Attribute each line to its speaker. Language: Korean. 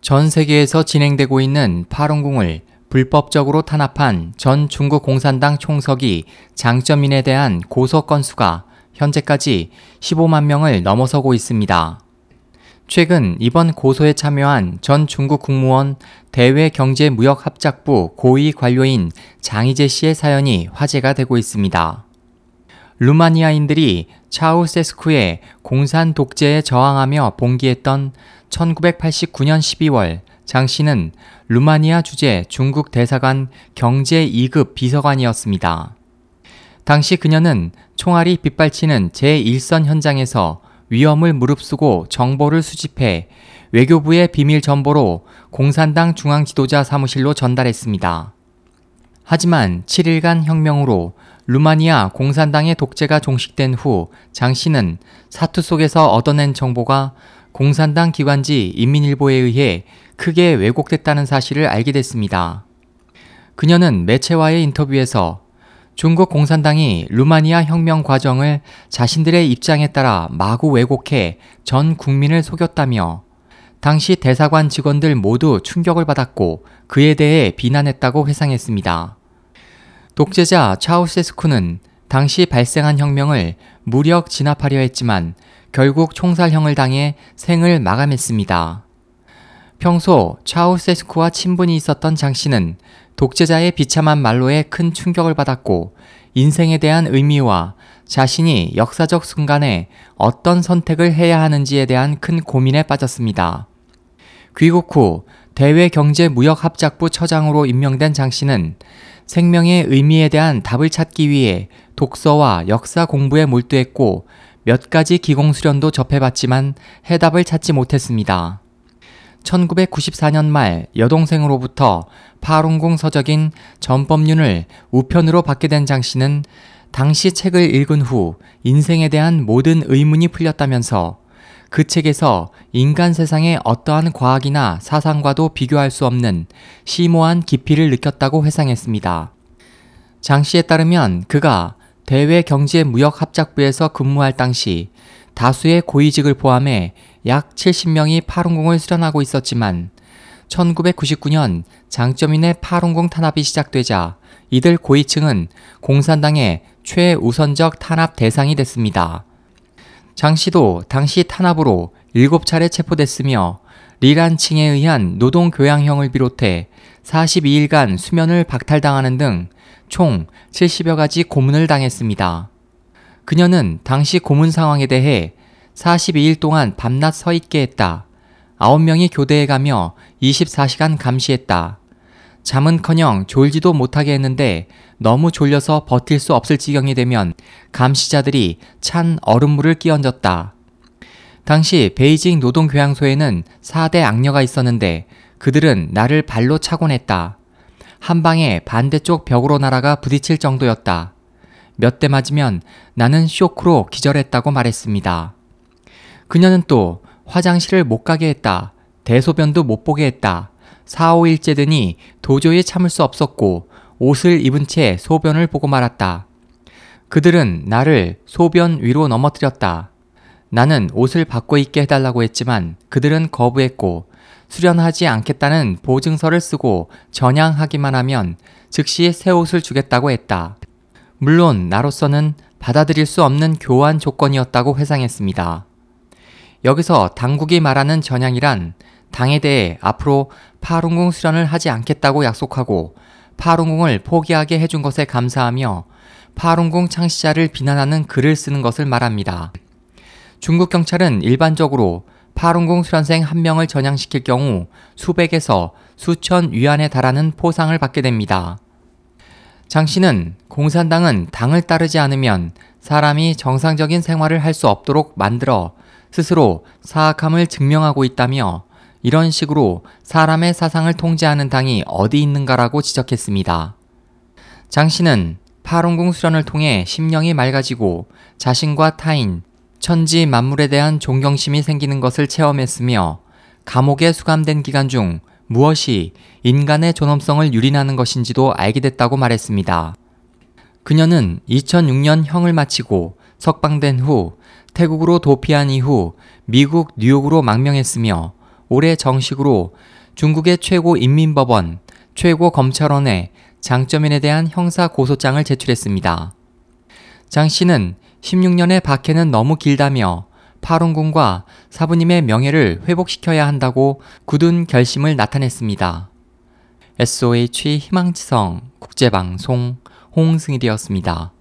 Speaker 1: 전 세계에서 진행되고 있는 파룬궁을 불법적으로 탄압한 전 중국 공산당 총석이 장점인에 대한 고소 건수가 현재까지 15만 명을 넘어서고 있습니다. 최근 이번 고소에 참여한 전 중국 국무원 대외경제무역합작부 고위 관료인 장희재 씨의 사연이 화제가 되고 있습니다. 루마니아인들이 차우세스쿠의 공산 독재에 저항하며 봉기했던 1989년 12월 장 씨는 루마니아 주재 중국 대사관 경제 2급 비서관이었습니다. 당시 그녀는 총알이 빗발치는 제1선 현장에서 위험을 무릅쓰고 정보를 수집해 외교부의 비밀 정보로 공산당 중앙 지도자 사무실로 전달했습니다. 하지만 7일간 혁명으로 루마니아 공산당의 독재가 종식된 후 장 씨는 사투 속에서 얻어낸 정보가 공산당 기관지 인민일보에 의해 크게 왜곡됐다는 사실을 알게 됐습니다. 그녀는 매체와의 인터뷰에서 중국 공산당이 루마니아 혁명 과정을 자신들의 입장에 따라 마구 왜곡해 전 국민을 속였다며 당시 대사관 직원들 모두 충격을 받았고 그에 대해 비난했다고 회상했습니다. 독재자 차우세스쿠는 당시 발생한 혁명을 무력 진압하려 했지만 결국 총살형을 당해 생을 마감했습니다. 평소 차우세스쿠와 친분이 있었던 장 씨는 독재자의 비참한 말로에 큰 충격을 받았고 인생에 대한 의미와 자신이 역사적 순간에 어떤 선택을 해야 하는지에 대한 큰 고민에 빠졌습니다. 귀국 후 대외경제무역합작부 처장으로 임명된 장 씨는 생명의 의미에 대한 답을 찾기 위해 독서와 역사 공부에 몰두했고 몇 가지 기공 수련도 접해봤지만 해답을 찾지 못했습니다. 1994년 말 여동생으로부터 파룬궁 서적인 전법륜을 우편으로 받게 된 장 씨는 당시 책을 읽은 후 인생에 대한 모든 의문이 풀렸다면서 그 책에서 인간 세상의 어떠한 과학이나 사상과도 비교할 수 없는 심오한 깊이를 느꼈다고 회상했습니다. 장 씨에 따르면 그가 대외 경제 무역 합작부에서 근무할 당시 다수의 고위직을 포함해 약 70명이 파룬궁을 수련하고 있었지만 1999년 장점인의 파룬궁 탄압이 시작되자 이들 고위층은 공산당의 최우선적 탄압 대상이 됐습니다. 장 씨도 당시 탄압으로 7차례 체포됐으며 리란칭에 의한 노동교양형을 비롯해 42일간 수면을 박탈당하는 등 총 70여 가지 고문을 당했습니다. 그녀는 당시 고문 상황에 대해 42일 동안 밤낮 서 있게 했다. 9명이 교대에 가며 24시간 감시했다. 잠은 커녕 졸지도 못하게 했는데 너무 졸려서 버틸 수 없을 지경이 되면 감시자들이 찬 얼음물을 끼얹었다. 당시 베이징 노동교양소에는 4대 악녀가 있었는데 그들은 나를 발로 차곤 했다. 한 방에 반대쪽 벽으로 날아가 부딪힐 정도였다. 몇 대 맞으면 나는 쇼크로 기절했다고 말했습니다. 그녀는 또 화장실을 못 가게 했다. 대소변도 못 보게 했다. 4, 5일째 되니 도저히 참을 수 없었고 옷을 입은 채 소변을 보고 말았다. 그들은 나를 소변 위로 넘어뜨렸다. 나는 옷을 바꿔 입게 해달라고 했지만 그들은 거부했고 수련하지 않겠다는 보증서를 쓰고 전향하기만 하면 즉시 새 옷을 주겠다고 했다. 물론 나로서는 받아들일 수 없는 교환 조건이었다고 회상했습니다. 여기서 당국이 말하는 전향이란 당에 대해 앞으로 파룬궁 수련을 하지 않겠다고 약속하고 파룬궁을 포기하게 해준 것에 감사하며 파룬궁 창시자를 비난하는 글을 쓰는 것을 말합니다. 중국 경찰은 일반적으로 파룬궁 수련생 한 명을 전향시킬 경우 수백에서 수천 위안에 달하는 포상을 받게 됩니다. 장 씨는 공산당은 당을 따르지 않으면 사람이 정상적인 생활을 할 수 없도록 만들어 스스로 사악함을 증명하고 있다며 이런 식으로 사람의 사상을 통제하는 당이 어디 있는가라고 지적했습니다. 장 씨는 파룬궁 수련을 통해 심령이 맑아지고 자신과 타인, 천지 만물에 대한 존경심이 생기는 것을 체험했으며 감옥에 수감된 기간 중 무엇이 인간의 존엄성을 유린하는 것인지도 알게 됐다고 말했습니다. 그녀는 2006년 형을 마치고 석방된 후 태국으로 도피한 이후 미국 뉴욕으로 망명했으며 올해 정식으로 중국의 최고 인민법원, 최고 검찰원에 장점인에 대한 형사 고소장을 제출했습니다. 장 씨는 16년의 박해는 너무 길다며 파룬군과 사부님의 명예를 회복시켜야 한다고 굳은 결심을 나타냈습니다. SOH 희망지성 국제방송 홍승일이었습니다.